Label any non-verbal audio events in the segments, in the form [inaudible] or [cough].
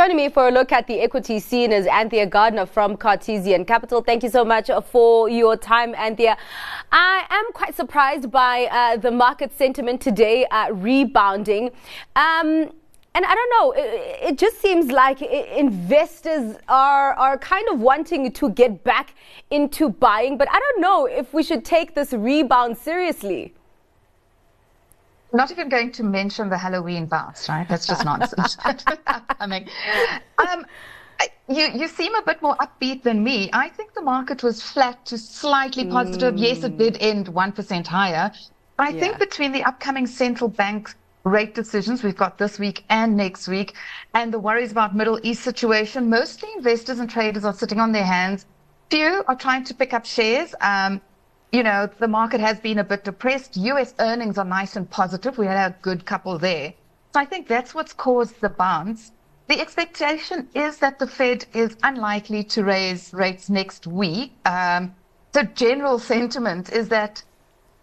Joining me for a look at the equity scene is Anthea Gardner from Cartesian Capital. Thank you so much for your time, Anthea. I am quite surprised by uh, the market sentiment today uh, rebounding. Um, and I don't know, it, it, just seems like investors are, are kind of wanting to get back into buying, but I don't know if we should take this rebound seriously not even going to mention the Halloween bounce, right? That's just nonsense. [laughs] [laughs] I mean, um, you, you seem a bit more upbeat than me. I think the market was flat to slightly positive. Mm. Yes, it did end 1% higher. But I yeah. think between the upcoming central bank rate decisions we've got this week and next week, and the worries about Middle East situation, mostly investors and traders are sitting on their hands. Few are trying to pick up shares. Um, you know, the market has been a bit depressed. US earnings are nice and positive. We had a good couple there. So I think that's what's caused the bounce. The expectation is that the Fed is unlikely to raise rates next week. Um, the general sentiment is that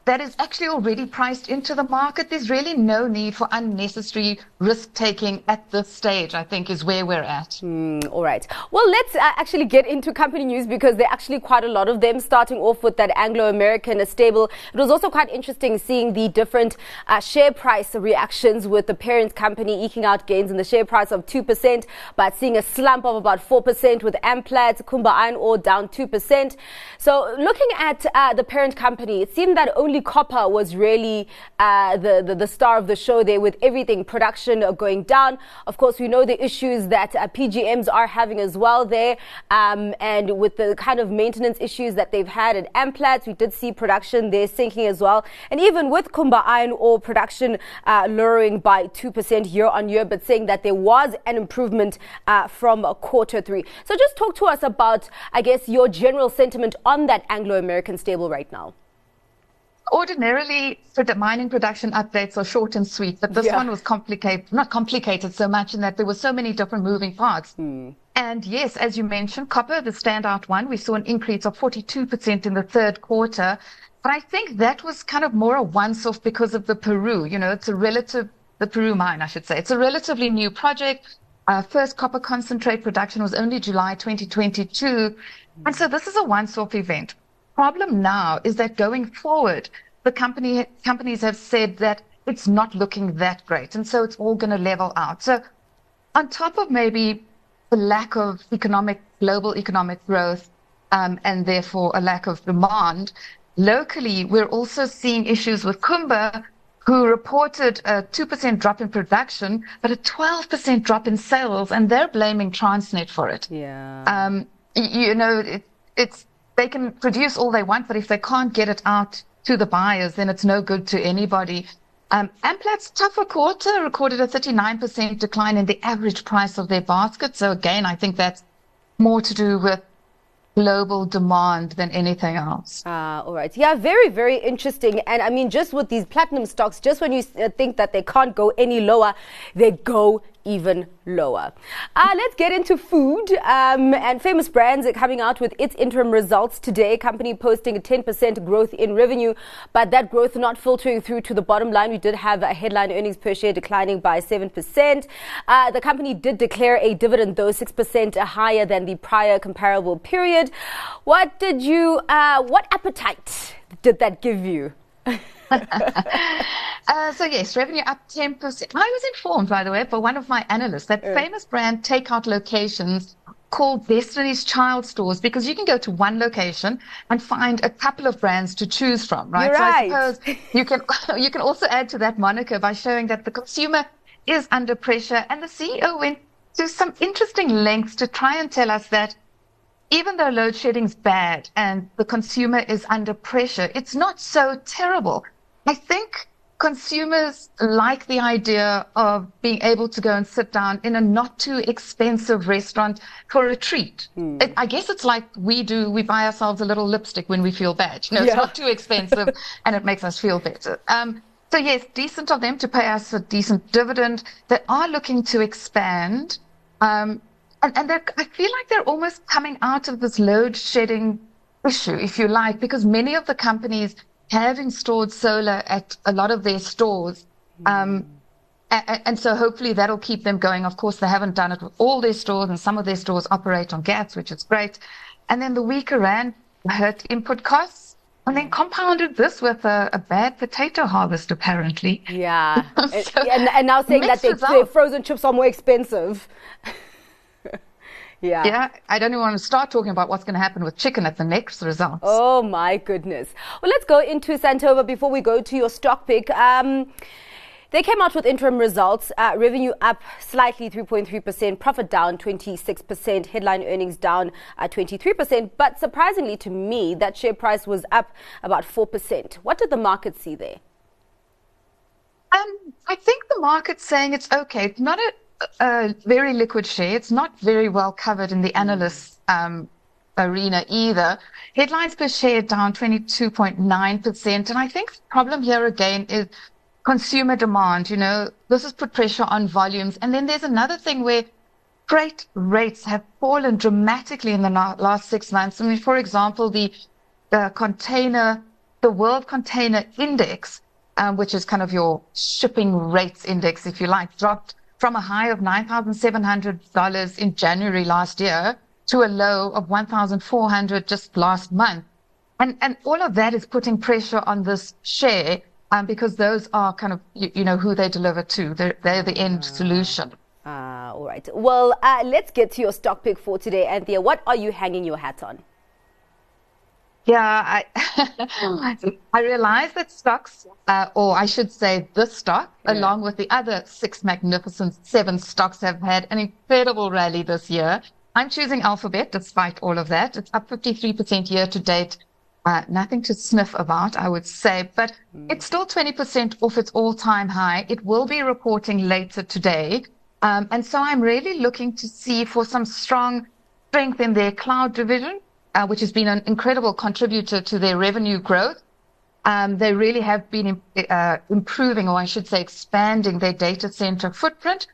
that is actually already priced into the market. There's really no need for unnecessary risk taking at this stage, I think, is where we're at. Mm, all right. Well, let's uh, actually get into company news because there are actually quite a lot of them, starting off with that Anglo American stable. It was also quite interesting seeing the different uh, share price reactions with the parent company eking out gains in the share price of 2%, but seeing a slump of about 4% with Amplats, Kumba Iron Ore down 2%. So looking at uh, the parent company, it seemed that only Copper was really uh, the, the, the star of the show there with everything production going down. Of course, we know the issues that uh, PGMs are having as well there, um, and with the kind of maintenance issues that they've had at Amplats, we did see production there sinking as well, and even with Kumba Iron Ore production uh, lowering by two percent year on year, but saying that there was an improvement uh, from quarter three. So just talk to us about, I guess, your general sentiment on that Anglo American stable right now. Ordinarily, the mining production updates are short and sweet, but this yeah. one was complicated, not complicated so much in that there were so many different moving parts. Mm. And yes, as you mentioned, copper, the standout one, we saw an increase of 42% in the third quarter. But I think that was kind of more a once off because of the Peru. You know, it's a relative, the Peru mine, I should say. It's a relatively new project. Our first copper concentrate production was only July 2022. And so this is a once off event problem now is that going forward, the company companies have said that it's not looking that great, and so it's all going to level out. So, on top of maybe the lack of economic global economic growth, um, and therefore a lack of demand, locally we're also seeing issues with Kumba, who reported a 2% drop in production, but a 12% drop in sales, and they're blaming Transnet for it. Yeah. Um, you know, it, it's they can produce all they want, but if they can't get it out to the buyers, then it's no good to anybody. Um, Amplat's tougher quarter recorded a 39% decline in the average price of their basket. So again, I think that's more to do with global demand than anything else. Ah, all right. Yeah, very, very interesting. And I mean, just with these platinum stocks, just when you uh, think that they can't go any lower, they go even lower. Uh, let's get into food. Um, and Famous Brands are coming out with its interim results today. Company posting a 10% growth in revenue, but that growth not filtering through to the bottom line. We did have a headline earnings per share declining by 7%. Uh, the company did declare a dividend, though 6% higher than the prior comparable period. What did you, uh, what appetite did that give you? [laughs] [laughs] uh, so yes, revenue up 10%. I was informed, by the way, by one of my analysts that uh. famous brand takeout locations called Destiny's Child stores because you can go to one location and find a couple of brands to choose from, right? You're so right. I suppose you can [laughs] you can also add to that moniker by showing that the consumer is under pressure and the CEO went to some interesting lengths to try and tell us that even though load shedding is bad and the consumer is under pressure, it's not so terrible. I think consumers like the idea of being able to go and sit down in a not too expensive restaurant for a treat. Mm. It, I guess it's like we do, we buy ourselves a little lipstick when we feel bad. You know, yeah. it's not too expensive [laughs] and it makes us feel better. Um, so yes, decent of them to pay us a decent dividend. They are looking to expand. Um, and, and I feel like they're almost coming out of this load shedding issue, if you like, because many of the companies have installed solar at a lot of their stores. Um, and, and, so hopefully that'll keep them going. Of course, they haven't done it with all their stores, and some of their stores operate on gas, which is great. And then the weaker rand hurt input costs. And then compounded this with a, a bad potato harvest, apparently. Yeah. [laughs] so and, and, now saying that their frozen chips are more expensive. Yeah. Yeah. I don't even want to start talking about what's going to happen with chicken at the next results. Oh, my goodness. Well, let's go into Santova before we go to your stock pick. Um, they came out with interim results. Uh, revenue up slightly 3.3%, profit down 26%, headline earnings down uh, 23%. But surprisingly to me, that share price was up about 4%. What did the market see there? Um, I think the market's saying it's okay. It's not a a very liquid share. It's not very well covered in the mm. analyst um, arena either. Headlines per share down 22.9%. And I think the problem here again is consumer demand. You know, this has put pressure on volumes. And then there's another thing where freight rates have fallen dramatically in the last six months. I mean, for example, the, the container, the World Container Index, um, which is kind of your shipping rates index, if you like, dropped from a high of $9,700 in January last year to a low of 1,400 just last month. And, and all of that is putting pressure on this share um, because those are kind of, you, you, know, who they deliver to. They're, they're the end ah. solution. Ah, all right. Well, uh, let's get to your stock pick for today, Anthea. What are you hanging your hat on? Yeah, I, [laughs] I realize that stocks, uh, or I should say the stock, yeah. along with the other six magnificent seven stocks have had an incredible rally this year. I'm choosing Alphabet despite all of that. It's up 53% year to date. Uh, nothing to sniff about, I would say, but mm. it's still 20% off its all time high. It will be reporting later today. Um, and so I'm really looking to see for some strong strength in their cloud division uh, which has been an incredible contributor to their revenue growth. Um, they really have been uh, improving, or I should say, expanding their data center footprint.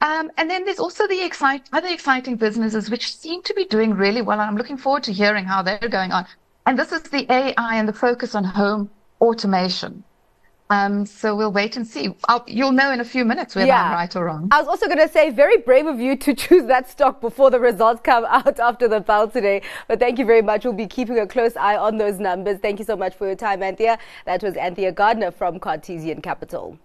Um, and then there's also the excite- other exciting businesses which seem to be doing really well. I'm looking forward to hearing how they're going on. And this is the AI and the focus on home automation. Um, so we'll wait and see. I'll, you'll know in a few minutes whether yeah. I'm right or wrong. I was also going to say, very brave of you to [laughs] choose that stock before the results come out after the bell today. But thank you very much. We'll be keeping a close eye on those numbers. Thank you so much for your time, Anthea. That was Anthea Gardner from Cartesian Capital.